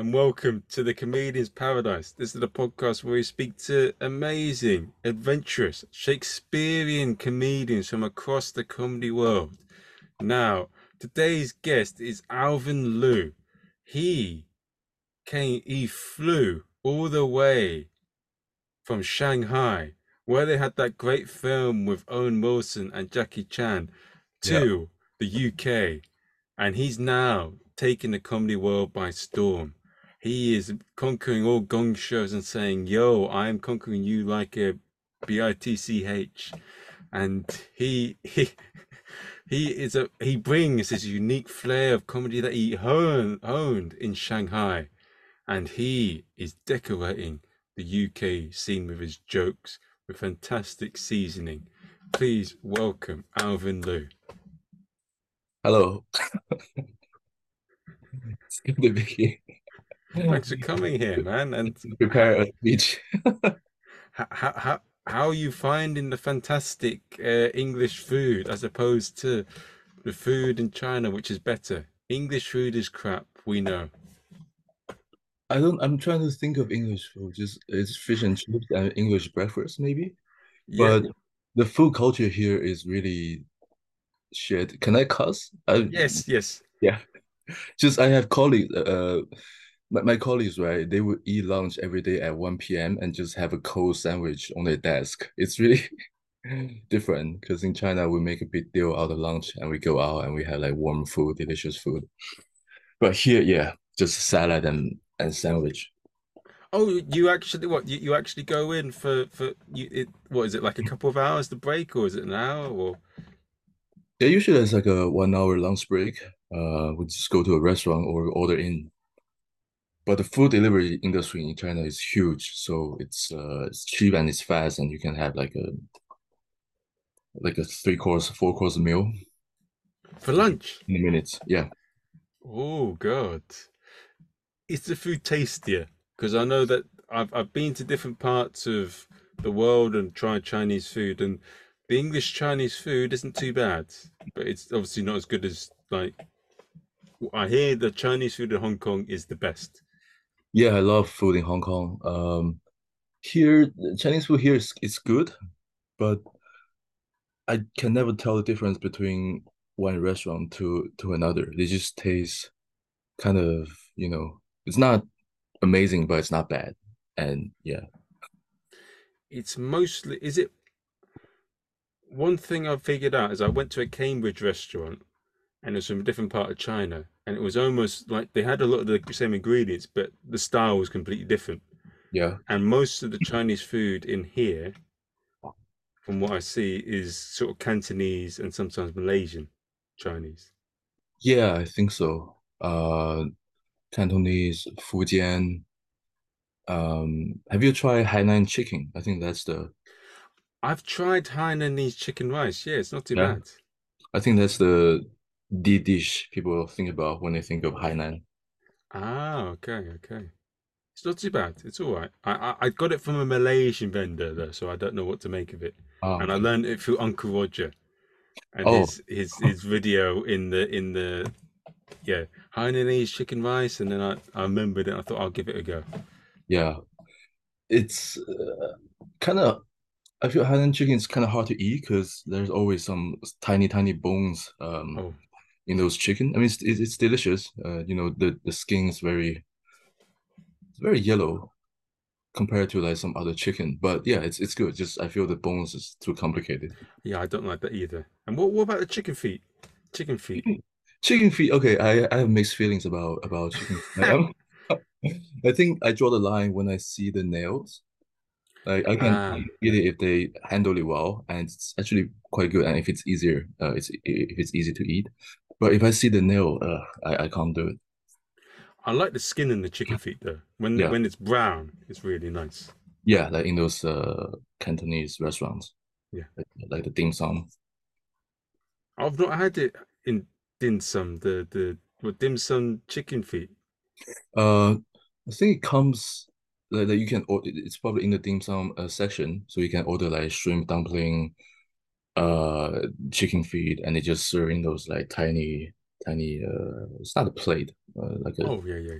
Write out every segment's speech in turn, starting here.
and welcome to the Comedian's Paradise. This is the podcast where we speak to amazing, adventurous, Shakespearean comedians from across the comedy world. Now, today's guest is Alvin Liu. He came, he flew all the way from Shanghai, where they had that great film with Owen Wilson and Jackie Chan, to the UK, and he's now taking the comedy world by storm. He is conquering all gong shows and saying, "Yo, I am conquering you like a B-I-T-C-H," and he he he is a he brings his unique flair of comedy that he honed, honed in Shanghai, and he is decorating the UK scene with his jokes with fantastic seasoning. Please welcome Alvin Liu. Hello. it's good to be here. Thanks for coming here, man. And prepare a speech. how, how, how, are you finding the fantastic uh, English food as opposed to the food in China, which is better? English food is crap, we know. I don't. I'm trying to think of English food. Just it's fish and chips and English breakfast, maybe. Yeah. But the food culture here is really shit. Can I cuss? I, Yes, yes. Yeah. Just I have colleagues. Uh, my, my colleagues, right? They would eat lunch every day at 1 p.m. and just have a cold sandwich on their desk. It's really different because in China we make a big deal out of lunch and we go out and we have like warm food, delicious food. But here, yeah, just salad and and sandwich. Oh, you actually what? You, you actually go in for for you? It, what is it like a couple of hours to break, or is it an hour? Or Yeah, usually it's like a one hour lunch break. Uh, we just go to a restaurant or order in. But the food delivery industry in China is huge, so it's uh it's cheap and it's fast, and you can have like a like a three course, four course meal for lunch? in minutes. Yeah. Oh God, is the food tastier? Because I know that I've I've been to different parts of the world and tried Chinese food, and the English Chinese food isn't too bad, but it's obviously not as good as like. I hear the Chinese food in Hong Kong is the best. Yeah, I love food in Hong Kong. Um, here Chinese food here is it's good, but I can never tell the difference between one restaurant to to another. They just taste kind of, you know, it's not amazing, but it's not bad. And yeah, It's mostly is it one thing I've figured out is I went to a Cambridge restaurant and it was from a different part of China and it was almost like they had a lot of the same ingredients but the style was completely different. yeah, And most of the Chinese food in here, from what I see, is sort of Cantonese and sometimes Malaysian Chinese. yeah, I think so. Uh, Cantonese, Fujian. Um, have you tried Hainan chicken? I think that's the I've tried Hainanese chicken rice. Yeah, it's not too Yeah. bad. I think that's the the dish people think about when they think of Hainan. Ah, okay, okay. It's not too bad. It's all right. I, I I got it from a Malaysian vendor though, so I don't know what to make of it. Ah, And I learned it through Uncle Roger and Oh. his his his video in the in the yeah Hainanese chicken rice, and then I I remembered it. I thought I'll give it a go. yeah, it's uh, kind of. I feel Hainan chicken is kind of hard to eat because there's always some tiny, tiny bones um Oh, in those chicken. I mean, it's it's, delicious. Uh, you know, the the skin is very very yellow compared to like some other chicken. But yeah, it's it's good. Just I feel the bones is too complicated. yeah, I don't like that either. And what what about the chicken feet? Chicken feet. Chicken feet. Okay, I I have mixed feelings about about chicken. I think I draw the line when I see the nails. Like I can Ah. eat it if they handle it well, and it's actually quite good. And if it's easier, uh, it's if it's easy to eat. But if I see the nail, uh, I I can't do it. I like the skin in the chicken feet though. When Yeah. when it's brown, it's really nice. Yeah, like in those uh Cantonese restaurants. Yeah. Like, like the dim sum. I've not had it in dim sum, the the what dim sum chicken feet. Uh, I think it comes like, like you can order. It's probably in the dim sum uh, section, so you can order like shrimp dumpling, uh, chicken feed and they just serve in those like tiny, tiny. Uh, it's not a plate, uh, like a Oh yeah, yeah.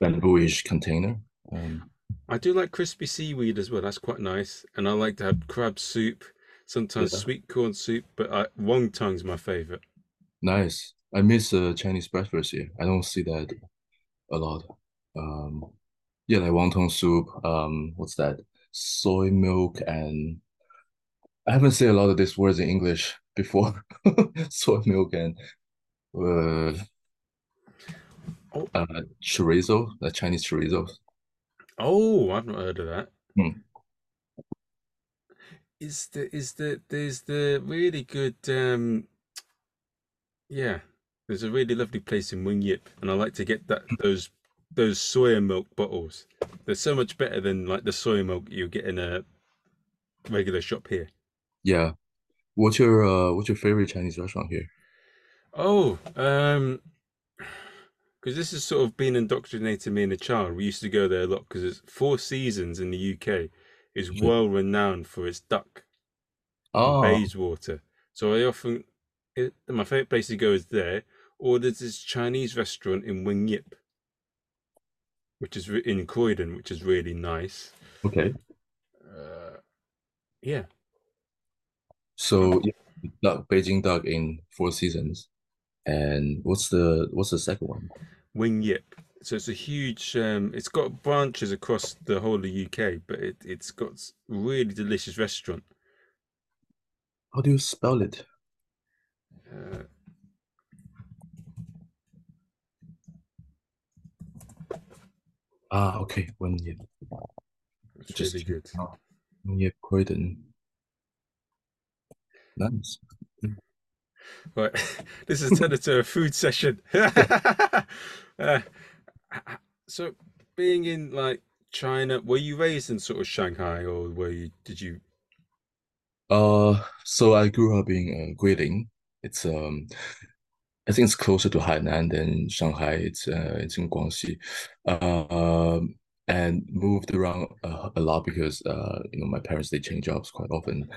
bambooish container. Um, I do like crispy seaweed as well. That's quite nice. And I like to have crab soup, sometimes Yeah. sweet corn soup, but I, wonton's my favorite. nice. I miss uh, Chinese breakfast here. I don't see that a lot. Um, yeah, like wonton soup. Um, what's that? Soy milk and I haven't said a lot of these words in English before. Soy milk and uh, Oh. uh, chorizo, the Chinese chorizo. Oh, I've not heard of that. Hmm. Is the is the there's the really good um yeah, there's a really lovely place in Wing Yip and I like to get that those those soya milk bottles. They're so much better than like the soy milk you get in a regular shop here. Yeah. What's your uh, what's your favorite Chinese restaurant here? Oh, um, because this has sort of been indoctrinated me in a child. We used to go there a lot because it's Four Seasons in the UK is Mhm. well renowned for its duck Oh, Bayswater. So I often, it, my favorite place to go is there, or there's this Chinese restaurant in Wing Yip, which is re- in Croydon, which is really nice. okay. Uh, yeah, So yeah, duck, Beijing duck in Four Seasons. And what's the what's the second one? Wing Yip. So it's a huge. Um, it's got branches across the whole of the UK, but it it's got really delicious restaurant. How do you spell it? Uh, Ah, okay. When you it's just really good. when you Croydon. Nice. Right, this has turned into a food session. Uh, so, being in like China, were you raised in sort of Shanghai, or were you? Did you? Uh, so I grew up in uh, Guilin. It's um, I think it's closer to Hainan than Shanghai. It's uh, it's in Guangxi. Um, and moved around uh, a lot because uh, you know, my parents they change jobs quite often.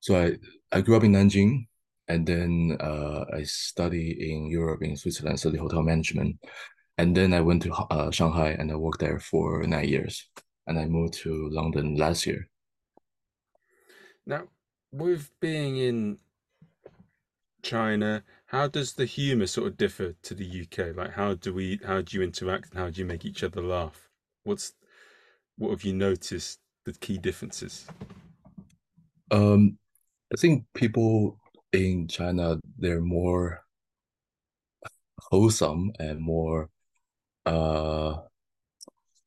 So I I grew up in Nanjing, and then uh, I studied in Europe in Switzerland, study hotel management, and then I went to uh, Shanghai and I worked there for nine years, and I moved to London last year. Now, with being in China, how does the humor sort of differ to the UK? Like, how do we? How do you interact, and how do you make each other laugh? What's what have you noticed the key differences? Um, I think people in China they're more wholesome and more uh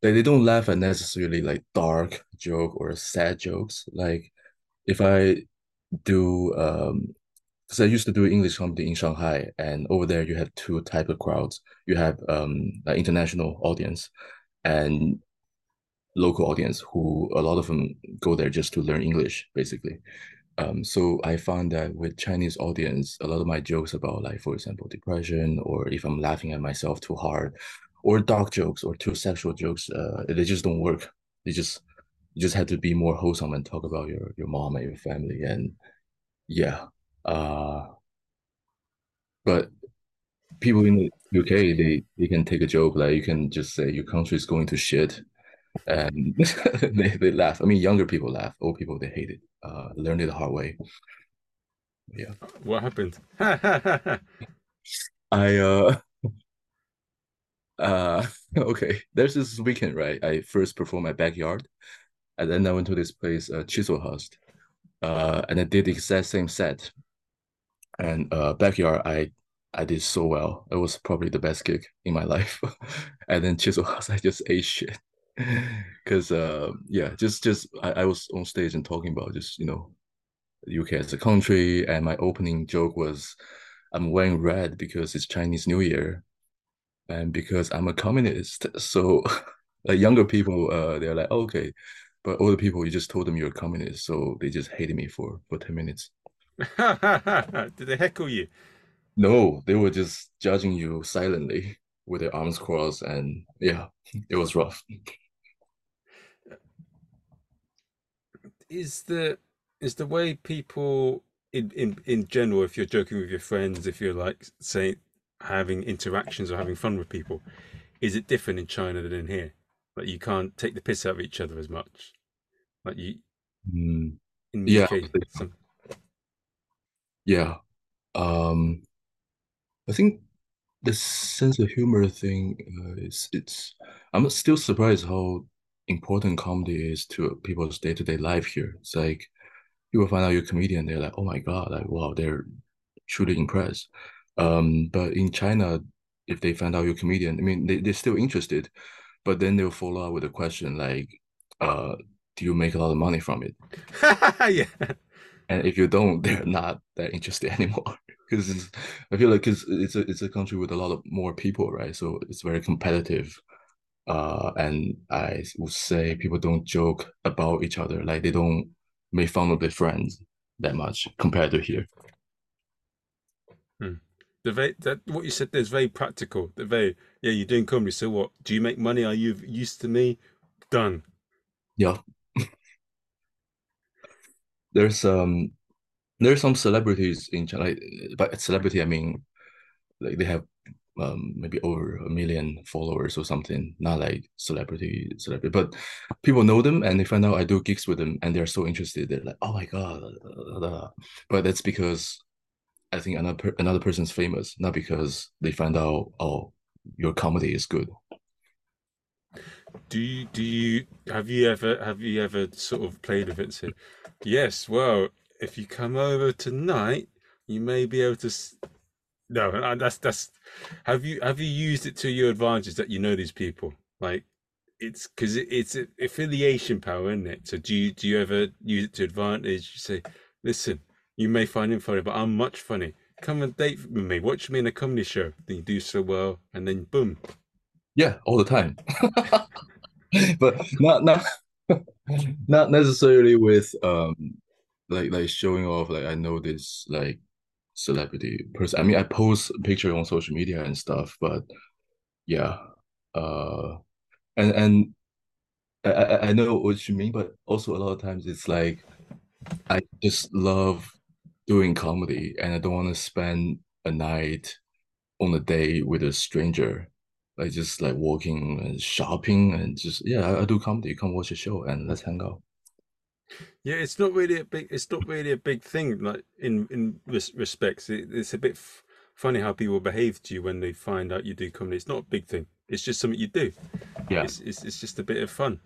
they, they don't laugh at necessarily like dark joke or sad jokes. Like if I do um because I used to do English comedy in Shanghai and over there you have two type of crowds. You have um an international audience and local audience who a lot of them go there just to learn English basically. Um, so I found that with Chinese audience, a lot of my jokes about like, for example, depression, or if I'm laughing at myself too hard, or dark jokes or too sexual jokes, uh, they just don't work. They just you just have to be more wholesome and talk about your your mom and your family, and yeah. Uh, but people in the UK, they they can take a joke like you can just say your country is going to shit, and they they laugh. I mean, younger people laugh, old people they hate it. Uh, learned it the hard way. Yeah. What happened? I uh uh okay. There's this weekend, right? I first performed my backyard, and then I went to this place, uh, Chislehurst, uh, and I did the exact same set. And uh, backyard, I I did so well. It was probably the best gig in my life. And then Chislehurst, I just ate shit. Because uh yeah, just just I, I was on stage and talking about just you know UK as a country, and my opening joke was I'm wearing red because it's Chinese New Year and because I'm a communist. So like younger people, uh, they're like, okay, but older people, you just told them you're a communist, so they just hated me for for 10 minutes. Did they heckle you? No, they were just judging you silently with their arms crossed, and yeah, it was rough. Is the is the way people in in in general, if you're joking with your friends, if you're like say having interactions or having fun with people, is it different in China than in here? Like you can't take the piss out of each other as much. Like you Mm, in the yeah, UK. Some, yeah. Um, I think the sense of humor thing uh, is it's. I'm still surprised how important comedy is to people's day-to-day life here. It's like people find out you're a comedian, they're like, oh my God, like wow, they're truly impressed. Um, but in China, if they find out you're a comedian, I mean, they, they're still interested, but then they'll follow up with a question like, uh, do you make a lot of money from it? yeah. And if you don't, they're not that interested anymore. Because I feel like cause it's a it's a country with a lot of more people, right? So it's very competitive. Uh, and I would say people don't joke about each other, like they don't make fun of their friends that much compared to here. Hmm. The very that what you said there is very practical. The very yeah, you're doing comedy. So what? Do you make money? Are you used to me? Done. Yeah. There's um there's some celebrities in China. Like, by celebrity, I mean like they have um maybe over a million followers or something. Not like celebrity celebrity, but people know them and they find out I do gigs with them and they're so interested. They're like, oh my god, but that's because I think another another person's famous, not because they find out oh your comedy is good. Do you do you have you ever have you ever sort of played with it said, yes, well, if you come over tonight, you may be able to. S-" No, that's that's. Have you have you used it to your advantage that you know these people? Like, it's because it, it's affiliation power, isn't it? So do you do you ever use it to advantage? You say, listen, you may find him funny, but I'm much funny. Come and date with me. Watch me in a comedy show. Then you do so well, and then boom. Yeah, all the time. but not not not necessarily with um like like showing off like I know this like celebrity person. I mean I post picture on social media and stuff, but yeah. Uh and and I, I I know what you mean, but also a lot of times it's like I just love doing comedy and I don't want to spend a night on a day with a stranger. Like just like walking and shopping and just yeah, I, I do comedy. Come watch a show and let's hang out. Yeah, it's not really a big. It's not really a big thing. Like in in res respects, it, it's a bit f funny how people behave to you when they find out you do comedy. It's not a big thing. It's just something you do. Yeah, It's it's, it's just a bit of fun.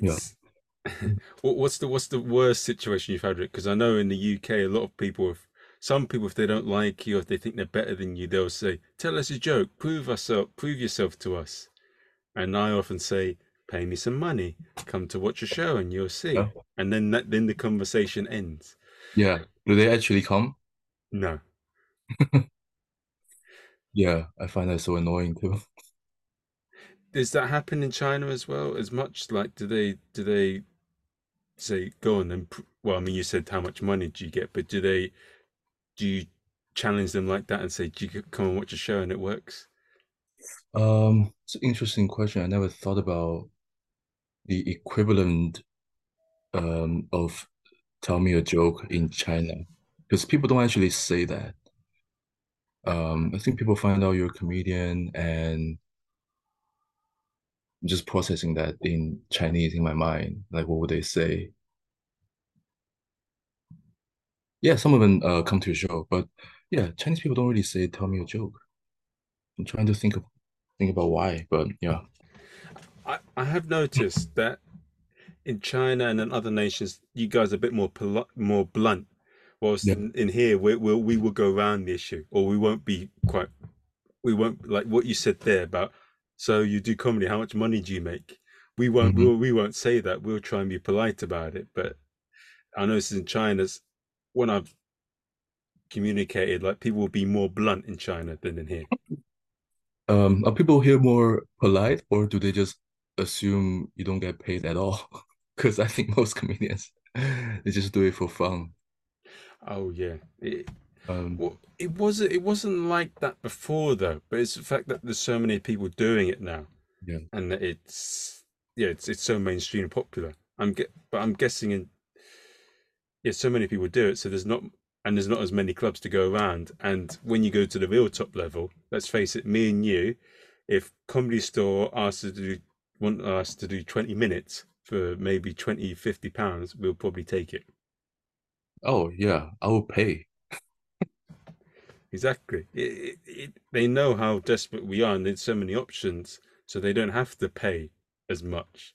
yeah. It's what what's the what's the worst situation you've had with it? Because I know in the UK, a lot of people, if some people, if they don't like you or if they think they're better than you, they'll say, "Tell us a joke, prove us up, prove yourself to us." And I often say, "Pay me some money, come to watch a show, and you'll Yeah. see." And then that then the conversation ends. Yeah. Do they actually come? No. Yeah, I find that so annoying too. Does that happen in China as well? As much like do they do they say go on and well, I mean, you said how much money do you get, but do they do you challenge them like that and say, do you come and watch a show and it works? Um, it's an interesting question. I never thought about the equivalent um of tell me a joke in China because people don't actually say that. Um, I think people find out you're a comedian and just processing that in Chinese in my mind. Like, what would they say? Yeah, some of them uh, come to your show, but yeah, Chinese people don't really say "tell me a joke." I'm trying to think of think about why, but yeah, I, I have noticed that in China and in other nations, you guys are a bit more poli- more blunt, whilst yeah, in, in here we will we will go around the issue, or we won't be quite we won't like what you said there about. So you do comedy, how much money do you make? We won't hmm we'll, we won't say that. We'll try and be polite about it. But I notice in China's when I've communicated, like people will be more blunt in China than in here. Um, are people here more polite, or do they just assume you don't get paid at all? Because I think most comedians they just do it for fun. Oh yeah, it, Um, well, it wasn't it wasn't like that before though. But it's the fact that there's so many people doing it now, yeah, and that it's yeah, it's it's so mainstream and popular. I'm get, but I'm guessing in yeah, so many people do it, so there's not and there's not as many clubs to go around. And when you go to the real top level, let's face it, me and you, if Comedy Store asks us to do, want us to do 20 minutes for maybe 20, 50 pounds, we'll probably take it. Oh yeah, I will pay. Exactly. It, it, it, they know how desperate we are, and there's so many options, so they don't have to pay as much.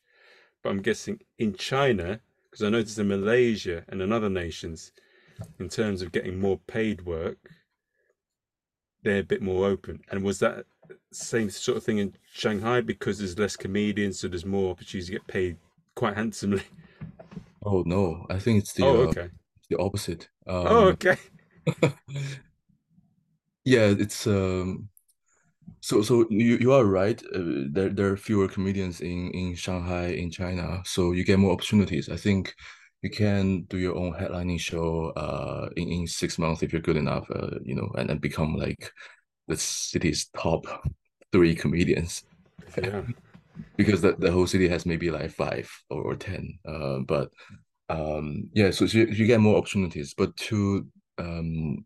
But I'm guessing in China, because I noticed in Malaysia and in other nations, in terms of getting more paid work, they're a bit more open. And was that same sort of thing in Shanghai because there's less comedians, so there's more opportunity to get paid quite handsomely? Oh no, I think it's the Oh, uh, the opposite. Oh, Um, okay. yeah, it's um. So so you you are right. Uh, there there are fewer comedians in in Shanghai in China, so you get more opportunities. I think you can do your own headlining show uh in, in six months if you're good enough, uh, you know, and then become like the city's top three comedians Yeah. because the, the whole city has maybe like five or, or ten. Uh, but um yeah, so, so you, you get more opportunities, but to um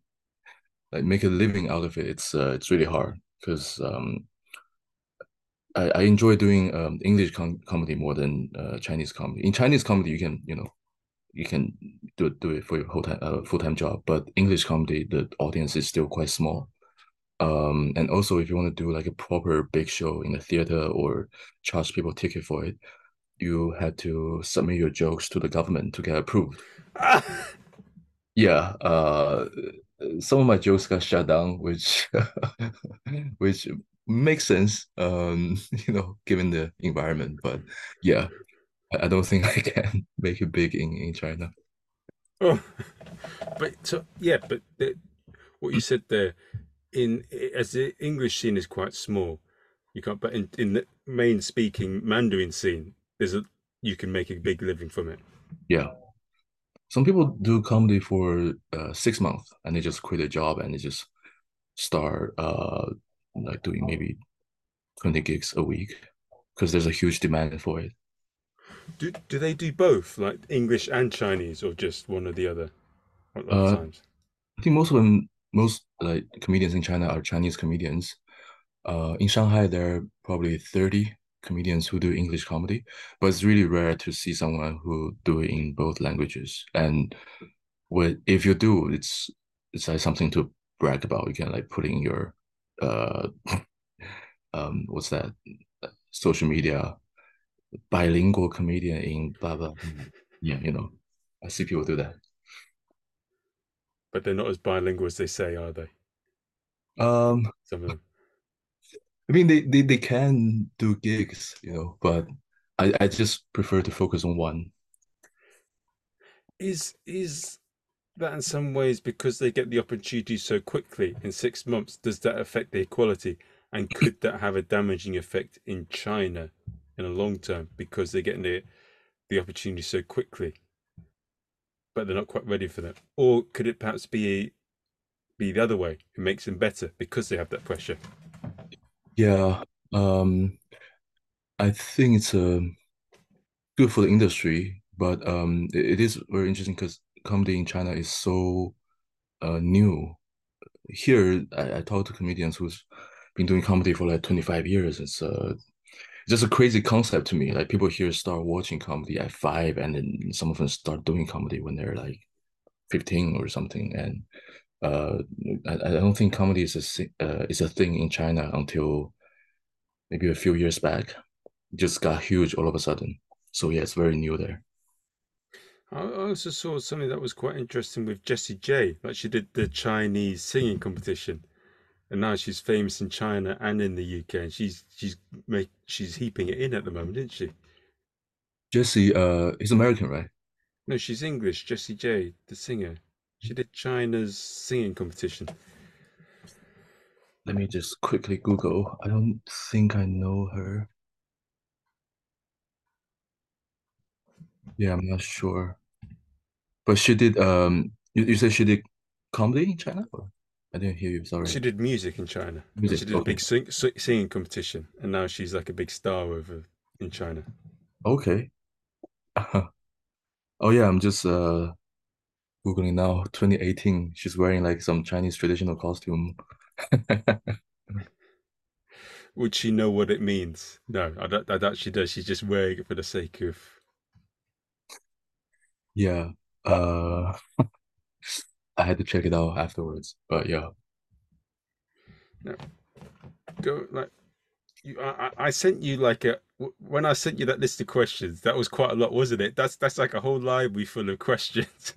like make a living out of it, it's uh, it's really hard because um I, I enjoy doing um English com comedy more than uh, Chinese comedy. In Chinese comedy, you can you know you can do do it for your whole time uh, full time job, but English comedy the audience is still quite small. Um, and also if you want to do like a proper big show in a theater or charge people ticket for it, you had to submit your jokes to the government to get approved. Ah! Yeah, uh, some of my jokes got shut down, which which makes sense, um, you know, given the environment. But yeah, I, I don't think I can make it big in, in China. Oh, but so yeah, but the, what you said there, in as the English scene is quite small, you can't. But in in the main speaking Mandarin scene, there's a you can make a big living from it. Yeah. Some people do comedy for uh, six months and they just quit their job and they just start uh like doing maybe 20 gigs a week because there's a huge demand for it. Do do they do both, like English and Chinese, or just one or the other? A lot of Uh, times. I think most of them, most like comedians in China are Chinese comedians. Uh, in Shanghai, there are probably 30 comedians who do English comedy, but it's really rare to see someone who do it in both languages. And what if you do, it's it's like something to brag about. You can like put in your uh um what's that social media bilingual comedian in blah blah. Yeah, you know, I see people do that. But they're not as bilingual as they say, are they? Um, Some of them. I mean, they, they, they can do gigs, you know, but I, I just prefer to focus on one. Is is that in some ways because they get the opportunity so quickly in six months? Does that affect the quality? And could that have a damaging effect in China in a long term because they're getting the the opportunity so quickly, but they're not quite ready for that? Or could it perhaps be be the other way? It makes them better because they have that pressure. Yeah, um, I think it's uh, good for the industry, but um, it, it is very interesting because comedy in China is so uh, new. Here, I, I talk to comedians who's been doing comedy for like 25 years. It's uh, just a crazy concept to me. Like people here start watching comedy at five, and then some of them start doing comedy when they're like 15 or something. And uh, I, I don't think comedy is a uh, is a thing in China until maybe a few years back. It just got huge all of a sudden. So yeah, it's very new there. I I also saw something that was quite interesting with Jessie J. Like she did the Chinese singing competition, and now she's famous in China and in the UK, and she's she's make she's heaping it in at the moment, isn't she? Jesse, uh, he's American, right? No, she's English. Jessie J, the singer. She did China's singing competition. Let me just quickly Google. I don't think I know her. Yeah, I'm not sure. But she did um you, you said she did comedy in China? Or? I didn't hear you, sorry. She did music in China. Music, She did a big sing, si- singing competition, and now she's like a big star over in China. Okay. Oh yeah, I'm just uh Googling now, 2018. She's wearing like some Chinese traditional costume. Would she know what it means? No, I don't, I doubt she does. She's just wearing it for the sake of. Yeah. Uh, I had to check it out afterwards, but yeah. No. Go like you, I, I sent you like a when I sent you that list of questions. That was quite a lot, wasn't it? That's that's like a whole library full of questions.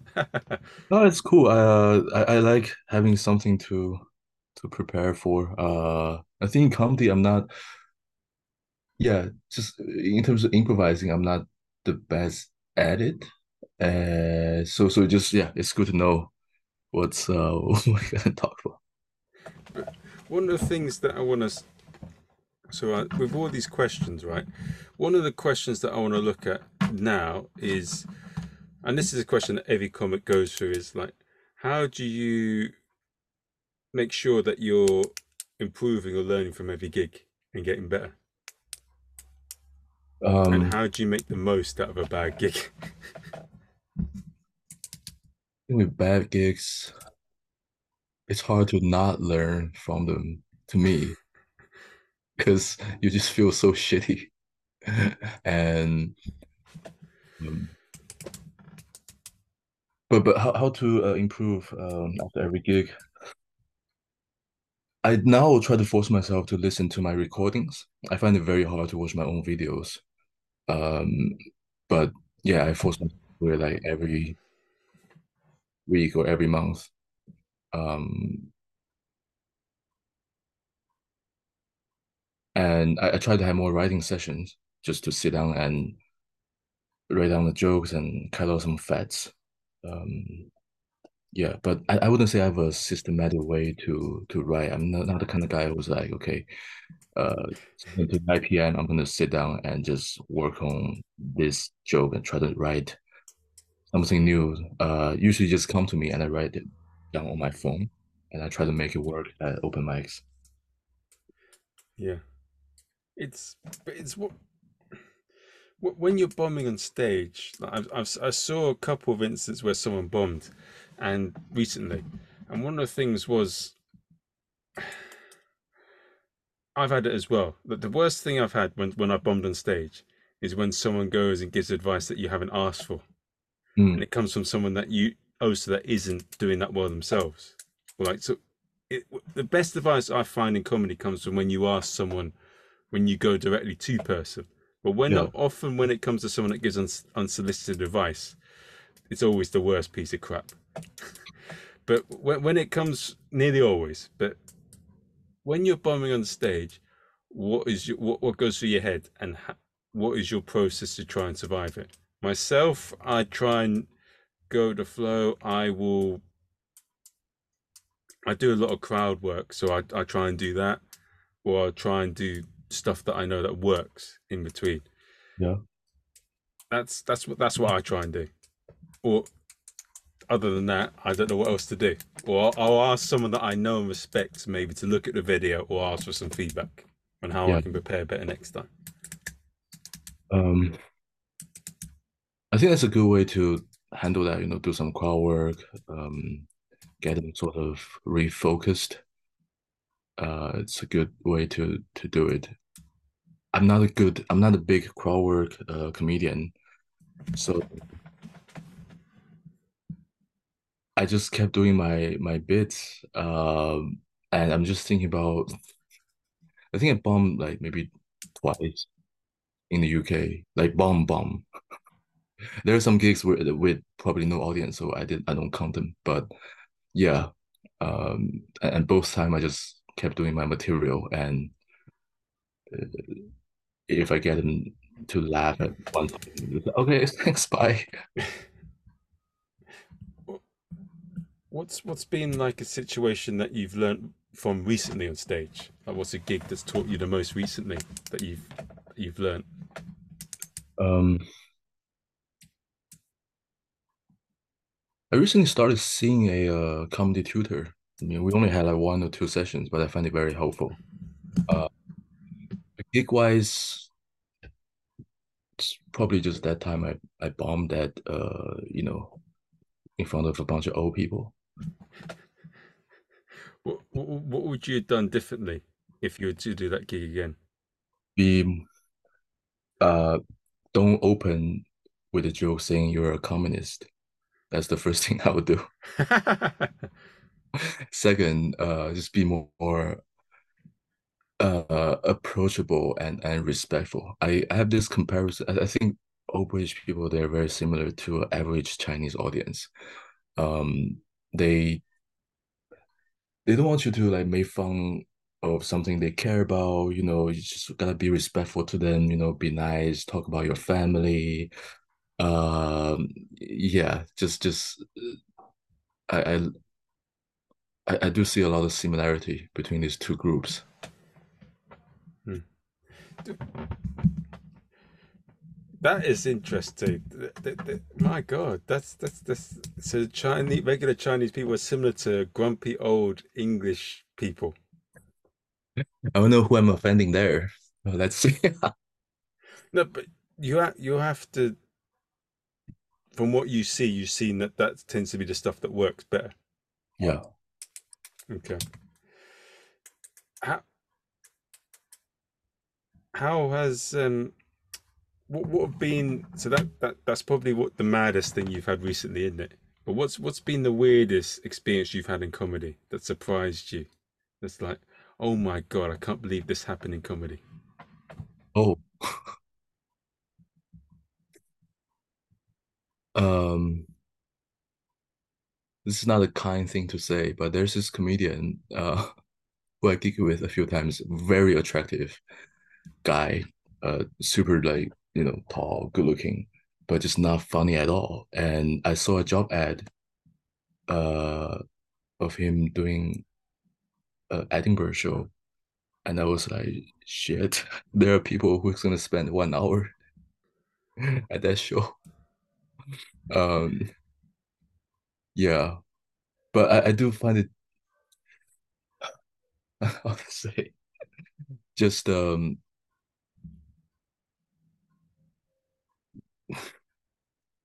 No, it's cool. Uh, I I like having something to to prepare for. Uh, I think in comedy, I'm not. Yeah, just in terms of improvising, I'm not the best at it. Uh, so so just yeah, it's good to know what's uh what we're gonna talk about. One of the things that I want to so uh, with all these questions, right? One of the questions that I want to look at now is, and this is a question that every comic goes through, is like, how do you make sure that you're improving or learning from every gig and getting better? Um, and how do you make the most out of a bad gig? with bad gigs, it's hard to not learn from them to me because you just feel so shitty. And um, but but how, how to uh, improve um, after every gig? I now try to force myself to listen to my recordings. I find it very hard to watch my own videos. Um but yeah i force myself to like every week or every month um and I, I try to have more writing sessions just to sit down and write down the jokes and cut out some fats. Um, yeah, but I, I wouldn't say I have a systematic way to to write. I'm not, not the kind of guy who's like, okay, uh, to 9 p.m. I'm gonna sit down and just work on this joke and try to write something new. Uh, usually just come to me and I write it down on my phone and I try to make it work at open mics. Yeah. It's it's what when you're bombing on stage. I've, I've I saw a couple of instances where someone bombed, and recently, and one of the things was. I've had it as well. But the worst thing I've had when, when I bombed on stage is when someone goes and gives advice that you haven't asked for. Mm. And it comes from someone that you also that isn't doing that well themselves. Like so it, the best advice I find in comedy comes from when you ask someone when you go directly to person. But when Yeah. often when it comes to someone that gives uns unsolicited advice, it's always the worst piece of crap. but when when it comes, nearly always. But when you're bombing on stage, what is your what, what goes through your head, and ha- what is your process to try and survive it? Myself, I try and go the flow. I will. I do a lot of crowd work, so I, I try and do that, or I try and do stuff that I know that works in between. Yeah. That's that's what that's what I try and do. Or other than that, I don't know what else to do. Or I'll, I'll ask someone that I know and respect maybe to look at the video or ask for some feedback on how Yeah. I can prepare better next time. Um, I think that's a good way to handle that, you know, do some crowd work, um, get them sort of refocused. Uh, it's a good way to to do it. I'm not a good, I'm not a big crowd work uh, comedian, so I just kept doing my my bits. Um, and I'm just thinking about, I think I bombed like maybe twice in the UK, like bomb bomb. There are some gigs with with probably no audience, so I did I don't count them. But yeah, um, and, and both time I just kept doing my material, and uh, if I get them to laugh at one time, okay, thanks, bye. What's what's been like a situation that you've learned from recently on stage? Like what's a gig that's taught you the most recently that you've that you've learned? Um, I recently started seeing a uh, comedy tutor. I mean, we only had like one or two sessions, but I find it very helpful. Uh, gig wise, it's probably just that time I I bombed that, uh you know in front of a bunch of old people. What, what, what would you have done differently if you were to do that gig again? Be uh don't open with a joke saying you're a communist. That's the first thing I would do. Second, uh just be more, more uh approachable and and respectful. I, I have this comparison. I, think all British people they're very similar to average Chinese audience. Um they they don't want you to like make fun of something they care about. You know, you just gotta be respectful to them. You know, be nice, talk about your family. Um, yeah, just just I I I do see a lot of similarity between these two groups. Hmm. That is interesting. The, the, the, my God, that's that's that's so Chinese regular Chinese people are similar to grumpy old English people. I don't know who I'm offending there. Let's see. no, but you have you have to. From what you see, you've seen that that tends to be the stuff that works better. Yeah. Okay. How how has um what what have been so that that that's probably what the maddest thing you've had recently, isn't it? But what's what's been the weirdest experience you've had in comedy that surprised you? That's like, oh my god, I can't believe this happened in comedy. Oh. Um this is not a kind thing to say, but there's this comedian uh who I gig with a few times, very attractive guy, uh super like you know, tall, good looking, but just not funny at all. And I saw a job ad uh, of him doing an Edinburgh show. And I was like, shit, there are people who's gonna spend one hour at that show. Um, yeah, but I, I do find it, to say, just um,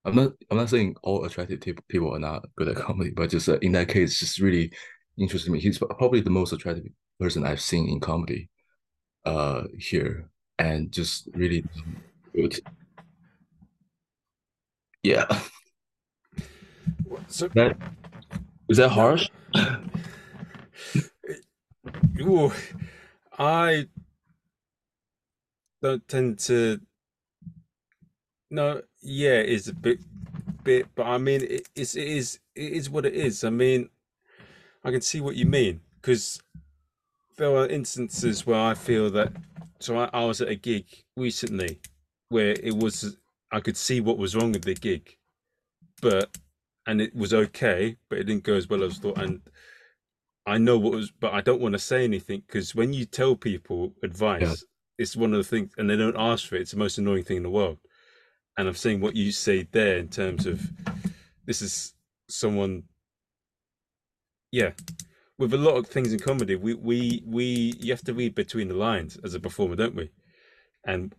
I'm not I'm not saying all attractive people are not good at comedy, but just uh, in that case, just really interested me. He's probably the most attractive person I've seen in comedy uh here, and just really good. Yeah. So that is that harsh? Ooh, I don't tend to no, yeah, it's a bit, bit, but I mean, it, it's it is it is what it is. I mean, I can see what you mean because there are instances where I feel that. So I, I was at a gig recently where it was I could see what was wrong with the gig, but and it was okay, but it didn't go as well as thought. And I know what was, but I don't want to say anything because when you tell people advice, yeah. it's one of the things, and they don't ask for it. It's the most annoying thing in the world and I'm saying what you say there in terms of this is someone yeah with a lot of things in comedy we we we you have to read between the lines as a performer don't we and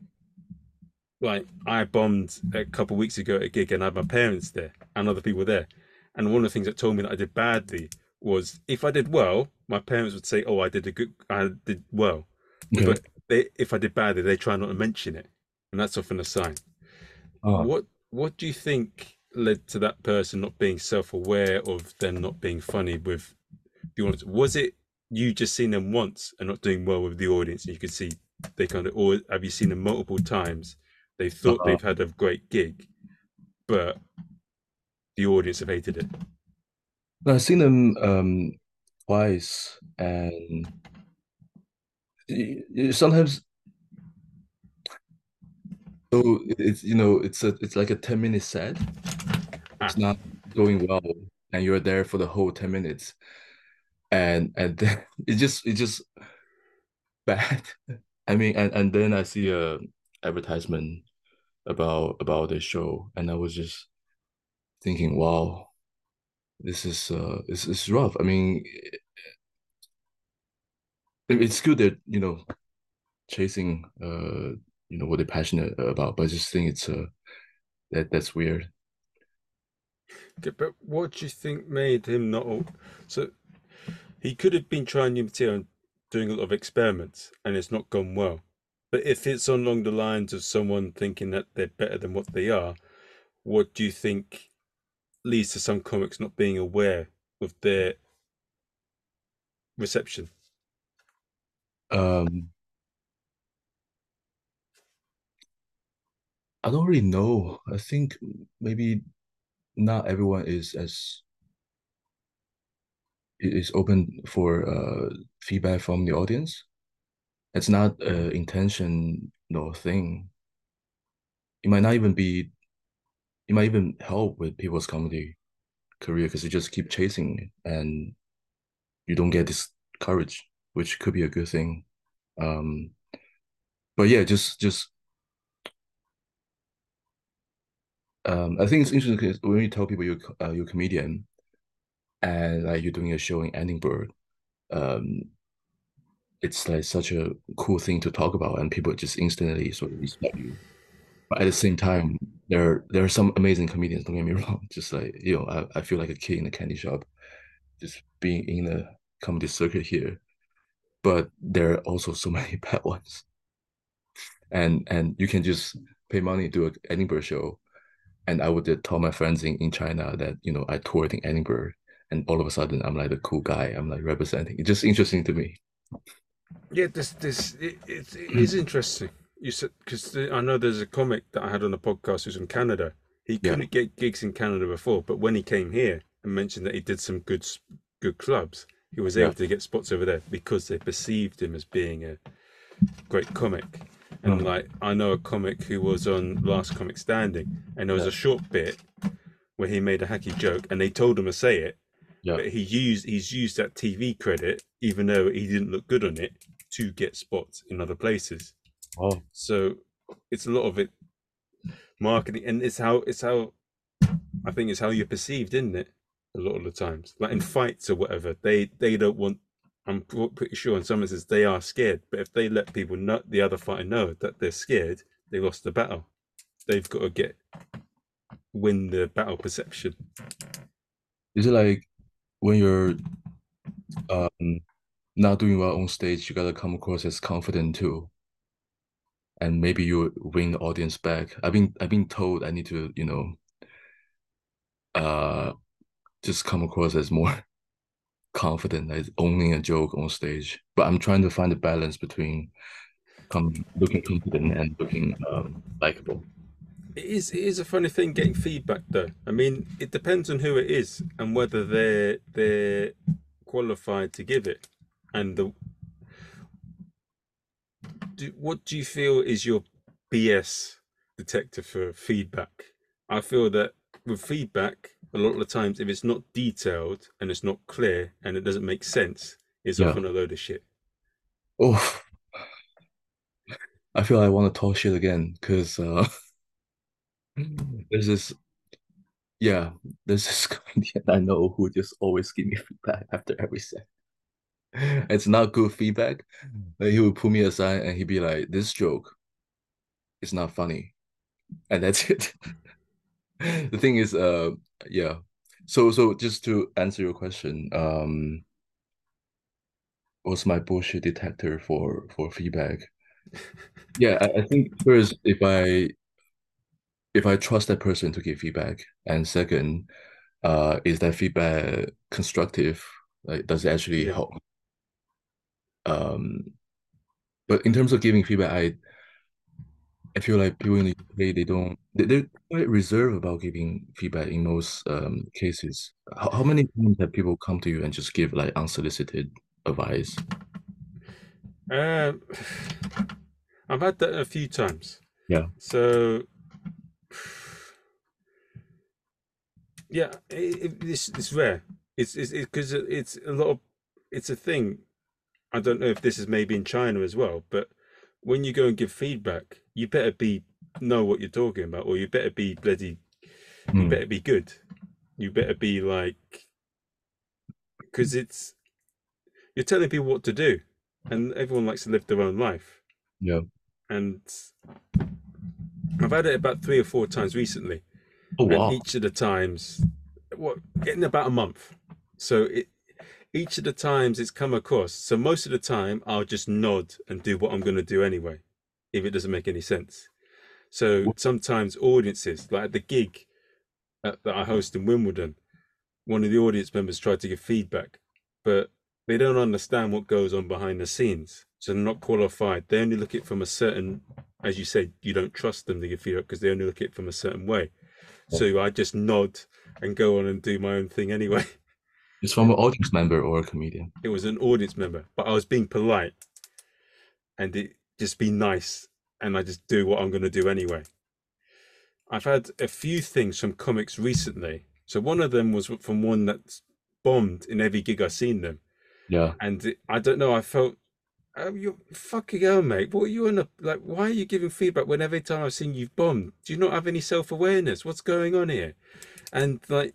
like i bombed a couple weeks ago at a gig and i had my parents there and other people there and one of the things that told me that i did badly was if i did well my parents would say oh i did a good i did well okay. but they, if i did badly they try not to mention it and that's often a sign Oh. What What do you think led to that person not being self aware of them not being funny with the audience? Was it you just seen them once and not doing well with the audience, and you could see they kind of, or have you seen them multiple times? They thought uh they've had a great gig, but the audience have hated it. I've seen them um, twice, and sometimes so it's you know it's a it's like a 10 minute set. It's not going well and you're there for the whole 10 minutes. And and then it just it just bad. I mean and, and then I see a advertisement about about the show and I was just thinking, wow, this is uh it's, it's rough. I mean it's good that you know chasing uh you know what they're passionate about. But I just think it's uh that that's weird. Okay, but what do you think made him not? So he could have been trying new material and doing a lot of experiments, and it's not gone well. But if it's along the lines of someone thinking that they're better than what they are, what do you think leads to some comics not being aware of their reception? Um, I don't really know. I think maybe not everyone is as is open for uh feedback from the audience. It's not a intentional thing. It might not even be. It might even help with people's comedy career because you just keep chasing and you don't get this courage, which could be a good thing. Um, but yeah, just just um, I think it's interesting because when you tell people you're uh, you're a comedian and like you're doing a show in Edinburgh, um, it's like such a cool thing to talk about, and people just instantly sort of respect you. But at the same time, there there are some amazing comedians. Don't get me wrong. Just like you know, I, I feel like a kid in a candy shop, just being in the comedy circuit here. But there are also so many bad ones, and and you can just pay money to do an Edinburgh show, and I would tell my friends in in China that you know I toured in Edinburgh, and all of a sudden I'm like the cool guy. I'm like representing. It's just interesting to me. Yeah, this this it, it, it is interesting. You said because I know there's a comic that I had on the podcast who's in Canada. He couldn't get gigs in Canada before, but when he came here and mentioned that he did some good good clubs, he was Yeah. able to get spots over there because they perceived him as being a great comic. And Mhm. like I know a comic who was on Last Comic Standing, and there was Yeah. a short bit where he made a hacky joke, and they told him to say it, Yeah. but he used he's used that TV credit, even though he didn't look good on it, to get spots in other places. Oh, So it's a lot of it marketing, and it's how it's how I think it's how you're perceived, isn't it? A lot of the times, like in fights or whatever, they they don't want. I'm pretty sure in some instances they are scared, but if they let people know the other fighter know that they're scared, they lost the battle. They've got to get win the battle perception. is it like when you're um not doing well on stage, you gotta come across as confident too, and maybe you win the audience back. I've been I've been told I need to you know uh just come across as more confident, as owning a joke on stage. But I'm trying to find a balance between come looking confident and looking um likable. It is it is a funny thing getting feedback though. I mean, it depends on who it is and whether they're they're qualified to give it. And the do, what do you feel is your BS detector for feedback? I feel that with feedback, a lot of the times, if it's not detailed and it's not clear and it doesn't make sense, it's Yeah. often a load of shit. Oh, I feel I want to talk shit again because uh, there's this, yeah, there's this comedian I know who just always give me feedback after every set. It's not good feedback. Like, he would pull me aside and he'd be like, "This joke is not funny," and that's it. The thing is, uh, yeah. So, so just to answer your question, um, what's my bullshit detector for for feedback? Yeah, I, I think first, if I if I trust that person to give feedback, and second, uh, is that feedback constructive? Like, does it actually Yeah. help? Um, but in terms of giving feedback, I I feel like people in the UK they don't they, they're quite reserved about giving feedback in most um cases. How, how many times have people come to you and just give like unsolicited advice? Um, I've had that a few times. Yeah. So, yeah, it, it, it's it's rare. It's it's because it, it's a lot of it's a thing. I don't know if this is maybe in China as well, but when you go and give feedback, you better be know what you're talking about, or you better be bloody, you Hmm. better be good. You better be like, because it's you're telling people what to do, and everyone likes to live their own life. Yeah. and I've had it about three or four times recently. Oh wow. each of the times what in about a month. So it each of the times it's come across. So most of the time I'll just nod and do what I'm going to do anyway, if it doesn't make any sense. So sometimes audiences, like at the gig uh, that I host in Wimbledon, one of the audience members tried to give feedback, but they don't understand what goes on behind the scenes. So they're not qualified. They only look at it from a certain, as you said, you don't trust them to give feedback because they only look at it from a certain way. So I just nod and go on and do my own thing anyway. It's from an audience member or a comedian. It was an audience member, but I was being polite and it just be nice and I just do what I'm going to do anyway. I've had a few things from comics recently. So one of them was from one that's bombed in every gig I've seen them. Yeah. And I don't know, I felt, oh, you fucking hell, mate. What are you on? a, like, why are you giving feedback when every time I've seen you've bombed? Do you not have any self awareness? What's going on here? And like,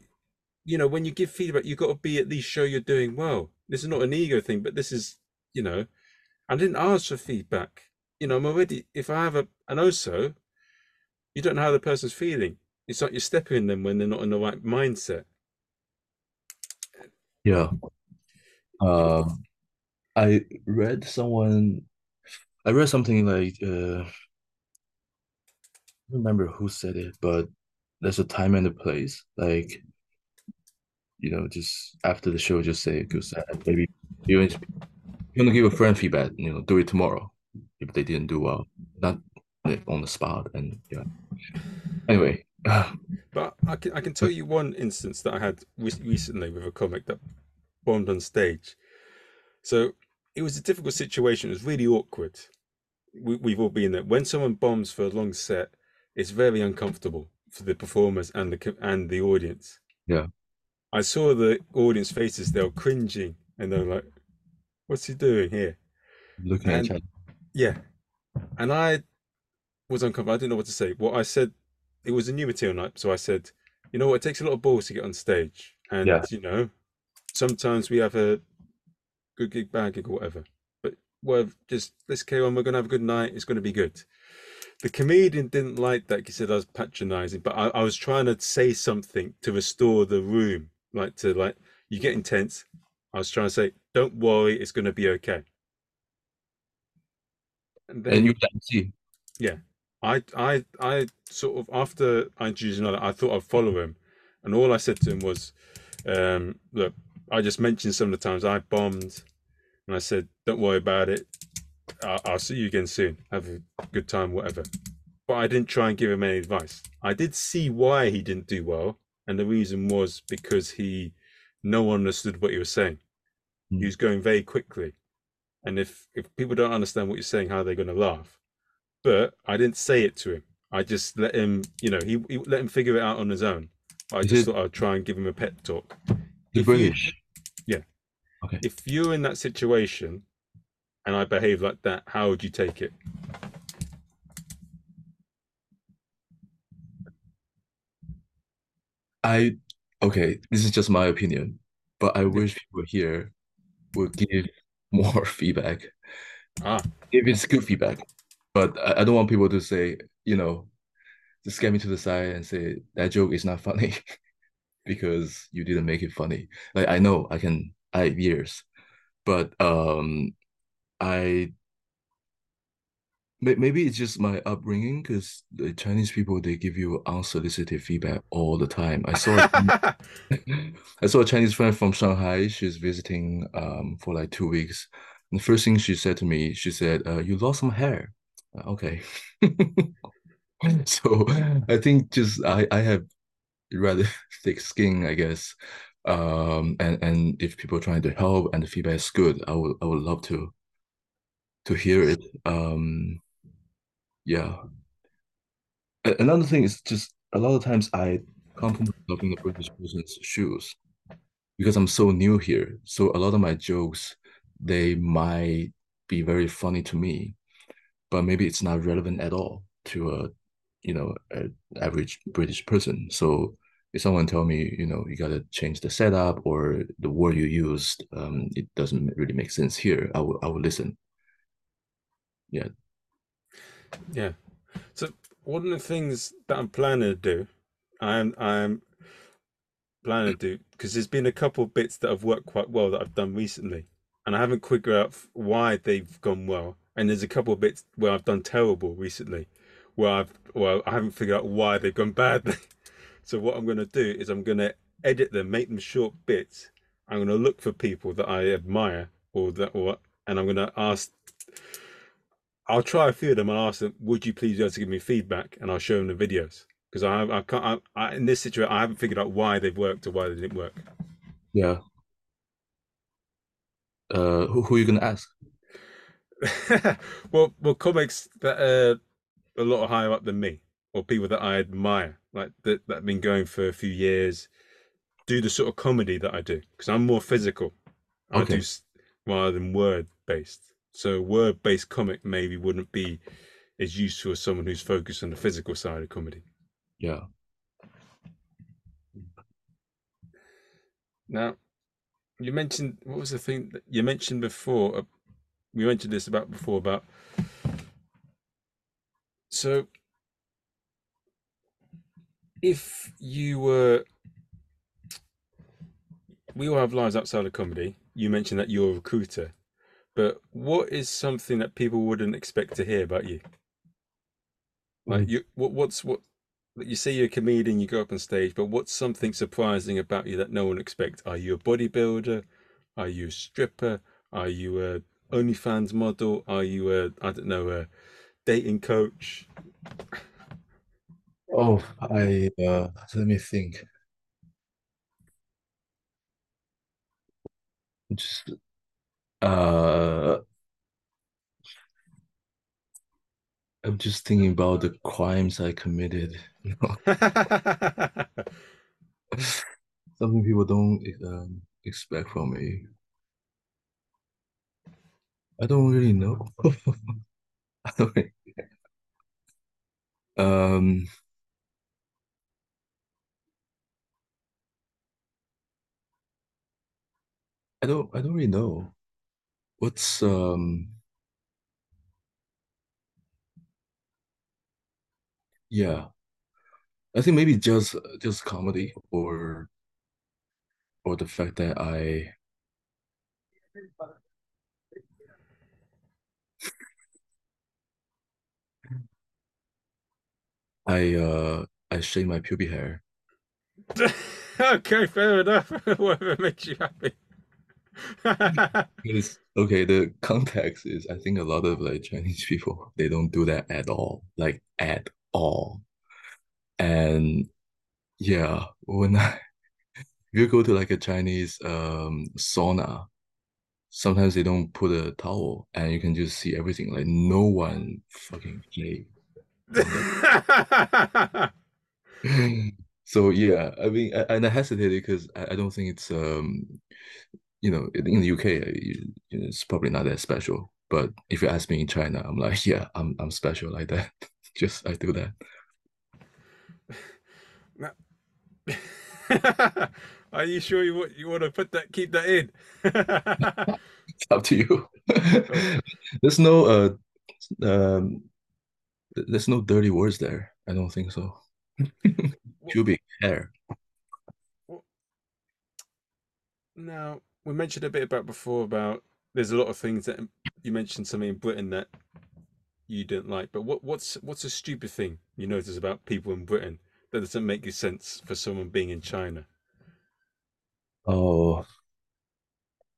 you know, when you give feedback, you've got to be at least show you're doing well. This is not an ego thing, but this is, you know, I didn't ask for feedback. You know, I'm already, if I have a, an OSO, you don't know how the person's feeling. It's like you're stepping them when they're not in the right mindset. Yeah. Um, I read someone, I read something like, uh, I don't remember who said it, but there's a time and a place. Like, you know, just after the show, just say, because maybe you you're gonna give a friend feedback, you know, do it tomorrow if they didn't do well, not on the spot. And yeah. Anyway, but I can I can tell you one instance that I had re- recently with a comic that bombed on stage. So it was a difficult situation. It was really awkward. We, we've all been there. When someone bombs for a long set, it's very uncomfortable for the performers and the and the audience. Yeah. I saw the audience faces; they were cringing, and they were like, "What's he doing here?" Looking and, at each other. Yeah, and I was uncomfortable. I didn't know what to say. What I said, it was a new material night, so I said, "You know what? It takes a lot of balls to get on stage, and yeah. you know, sometimes we have a good gig, bad gig, or whatever. But well, just let's carry on. We're gonna have a good night. It's gonna be good." The comedian didn't like that. He said I was patronizing, but I, I was trying to say something to restore the room, like to like you get intense. I was trying to say, "Don't worry, it's gonna be okay." And, then, and you can see, yeah. I I I sort of after I introduced another, I thought I'd follow him, and all I said to him was, um, "Look, I just mentioned some of the times I bombed, and I said, don't worry about it. I'll, I'll see you again soon. Have a good time, whatever." But I didn't try and give him any advice. I did see why he didn't do well, and the reason was because he no one understood what he was saying. Mm. He was going very quickly, and if if people don't understand what you're saying, how are they going to laugh? but I didn't say it to him. I just let him, you know, he, he let him figure it out on his own. I just thought I'd try and give him a pep talk. The British. You, yeah. Okay. If you're in that situation and I behave like that, how would you take it? I okay, this is just my opinion, but I wish people here would give more feedback. Ah. If it's good feedback, but I, I don't want people to say, you know, just get me to the side and say that joke is not funny because you didn't make it funny. Like I know I can I have years, but um I maybe it's just my upbringing because the Chinese people they give you unsolicited feedback all the time. I saw I saw a Chinese friend from Shanghai. She's visiting um for like two weeks. And the first thing she said to me, she said, uh, "You lost some hair." okay so i think just i i have rather thick skin i guess. Um and and if people are trying to help and the feedback is good i would i would love to to hear it. Um yeah. Another thing is just a lot of times i come from in the british person's shoes because i'm so new here. So a lot of my jokes they might be very funny to me but maybe it's not relevant at all to a you know an average British person. So if someone tell me you know you got to change the setup or the word you used, um, it doesn't really make sense here. I will I will listen. Yeah. Yeah. So one of the things that I'm planning to do, I'm I'm planning to do because there's been a couple of bits that have worked quite well that I've done recently, and I haven't figured out why they've gone well. And there's a couple of bits where I've done terrible recently, where I've well I haven't figured out why they've gone badly. so what I'm going to do is I'm going to edit them, make them short bits. I'm going to look for people that I admire or that or and I'm going to ask. I'll try a few of them and ask them, "Would you please be able to give me feedback?" And I'll show them the videos because I I can't I, I, in this situation I haven't figured out why they've worked or why they didn't work. Yeah. Uh, who who are you gonna ask? well, well, comics that are a lot higher up than me, or people that I admire, like that that have been going for a few years, do the sort of comedy that I do because I'm more physical. I Okay. do rather than word based. So word based comic maybe wouldn't be as useful as someone who's focused on the physical side of comedy. Yeah. Now, you mentioned what was the thing that you mentioned before? Uh, we mentioned this about before about so if you were we all have lives outside of comedy. You mentioned that you're a recruiter, but what is something that people wouldn't expect to hear about you? Like Mm. you, what, what's what? You say you're a comedian, you go up on stage, but what's something surprising about you that no one expects? Are you a bodybuilder? Are you a stripper? Are you a OnlyFans model? Are you a I don't know a dating coach? Oh, I uh let me think. Just uh I'm just thinking about the crimes I committed. You know, something people don't um, expect from me. I don't really know. I don't really, um I don't I don't really know. What's um yeah. I think maybe just just comedy or or the fact that I I uh I shave my pubic hair. okay, fair enough. Whatever makes you happy. Because okay, the context is I think a lot of like Chinese people they don't do that at all, like at all. And yeah, when I if you go to like a Chinese um sauna, sometimes they don't put a towel and you can just see everything. Like no one fucking play. So yeah, I mean, I, and I hesitated because I, I don't think it's um, you know, in the UK, uh, you, you know, it's probably not that special. But if you ask me in China, I'm like, yeah, I'm I'm special like that. Just I do that. Are you sure you want you want to put that keep that in? It's up to you. There's no uh um there's no dirty words there. I don't think so. Pubic hair. Now, we mentioned a bit about before about there's a lot of things that you mentioned something in Britain that you didn't like, but what what's what's a stupid thing you notice about people in Britain that doesn't make you sense for someone being in China? Oh,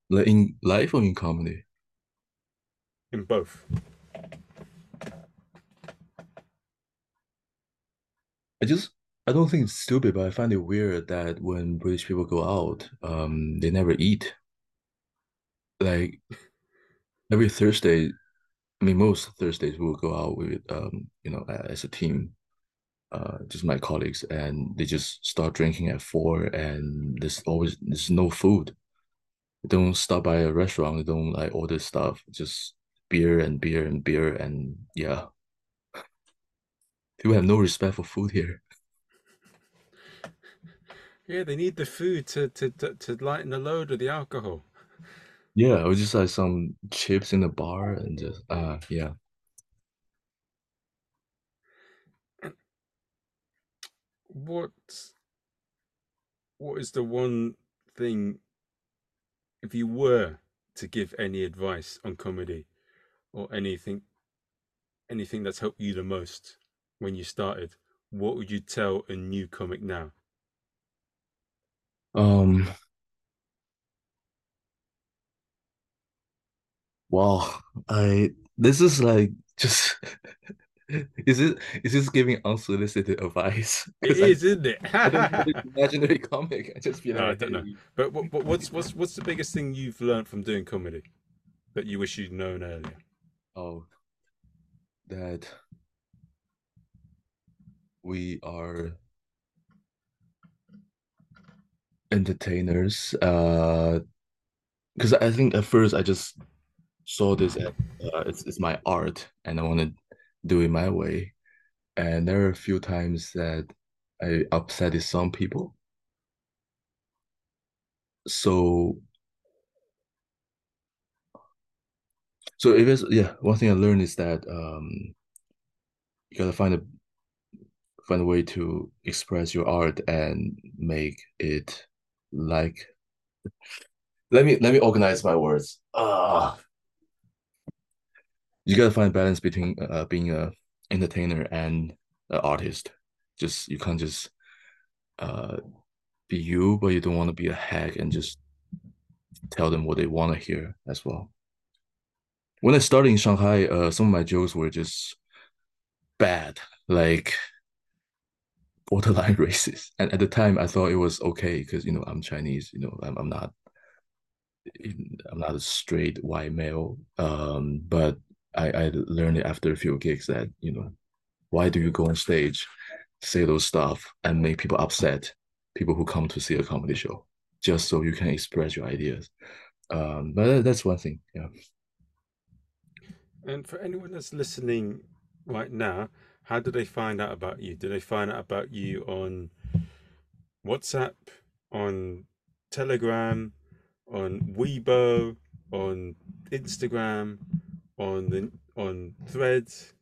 like in life or in comedy? In both. I just I don't think it's stupid, but I find it weird that when British people go out, um, they never eat. Like every Thursday, I mean, most Thursdays we'll go out with um, you know, as a team, uh, just my colleagues, and they just start drinking at four, and there's always there's no food. They don't stop by a restaurant. They don't like order stuff. Just beer and beer and beer and yeah. People have no respect for food here. Yeah, they need the food to to to, to lighten the load of the alcohol. Yeah, it was just like some chips in the bar and just uh yeah. What what is the one thing, if you were to give any advice on comedy or anything, anything that's helped you the most when you started, what would you tell a new comic now? Um, wow, I this is like just is it is this giving unsolicited advice? It 'Cause I, is, isn't it? I don't have an imaginary comic. I just feel I like I don't know. hey, But what, but what's what's what's the biggest thing you've learned from doing comedy that you wish you'd known earlier? oh, that we are entertainers. Uh, because I think at first I just saw this as uh, it's it's my art and I want to do it my way. And there are a few times that I upset some people. So so if it's yeah, one thing I learned is that um you gotta find a find a way to express your art and make it like let me let me organize my words. Ah, you gotta find balance between uh, being a entertainer and an artist. Just you can't just uh be you, but you don't want to be a hack and just tell them what they want to hear as well. When I started in Shanghai, uh, some of my jokes were just bad, like borderline racist. And at the time, I thought it was okay because you know I'm Chinese. You know, I'm, I'm not I'm not a straight white male. Um, but I, I learned it after a few gigs that you know, why do you go on stage, say those stuff, and make people upset? People who come to see a comedy show just so you can express your ideas. Um, but that's one thing. Yeah. And for anyone that's listening right now, how do they find out about you? Do they find out about you on WhatsApp, on Telegram, on Weibo, on Instagram, on the on Threads?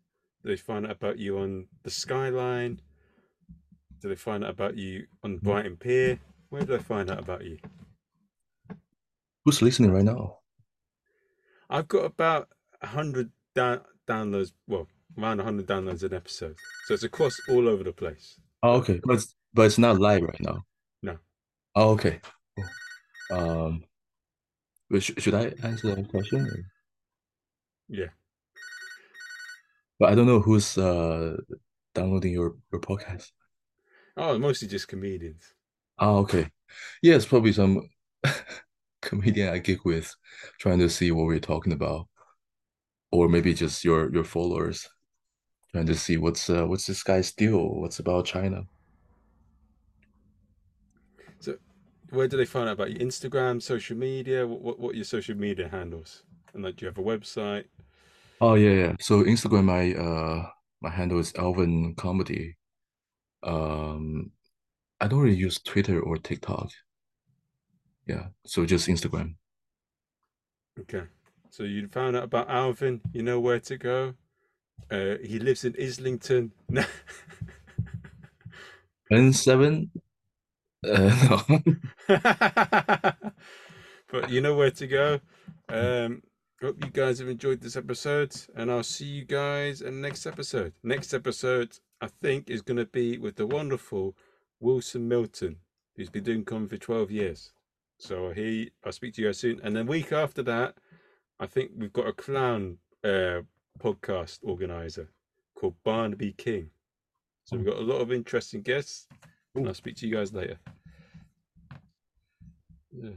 Do they find out about you on the Skyline? Do they find out about you on Brighton Pier? Where do they find out about you? Who's listening right now? I've got about a hundred down, downloads. Well, around hundred downloads an episode, so it's across all over the place. Oh, okay, but it's, but it's not live right now. No. Oh, okay. Um, sh should I answer that question? or- Yeah. But I don't know who's uh downloading your your podcast. Oh, mostly just comedians. Oh, okay. Yeah, it's probably some comedian I gig with, trying to see what we're talking about, or maybe just your your followers, trying to see what's uh, what's this guy's deal, what's about China. So, where do they find out about you? Instagram, social media. What what, what are your social media handles? And like, do you have a website? Oh yeah, yeah. So Instagram, my uh my handle is Alvin Comedy. Um, I don't really use Twitter or TikTok. Yeah, so just Instagram. Okay. So you found out about Alvin. You know where to go. Uh, he lives in Islington. N seven. Uh, no. but you know where to go. Um, hope you guys have enjoyed this episode, and I'll see you guys in the next episode. Next episode, I think, is going to be with the wonderful Wilson Milton, who's been doing comedy for 12 years. So he, I'll speak to you guys soon. And then week after that, I think we've got a clown uh, podcast organizer called Barnaby King. So we've hmm. got a lot of interesting guests, and I'll speak to you guys later. Yeah.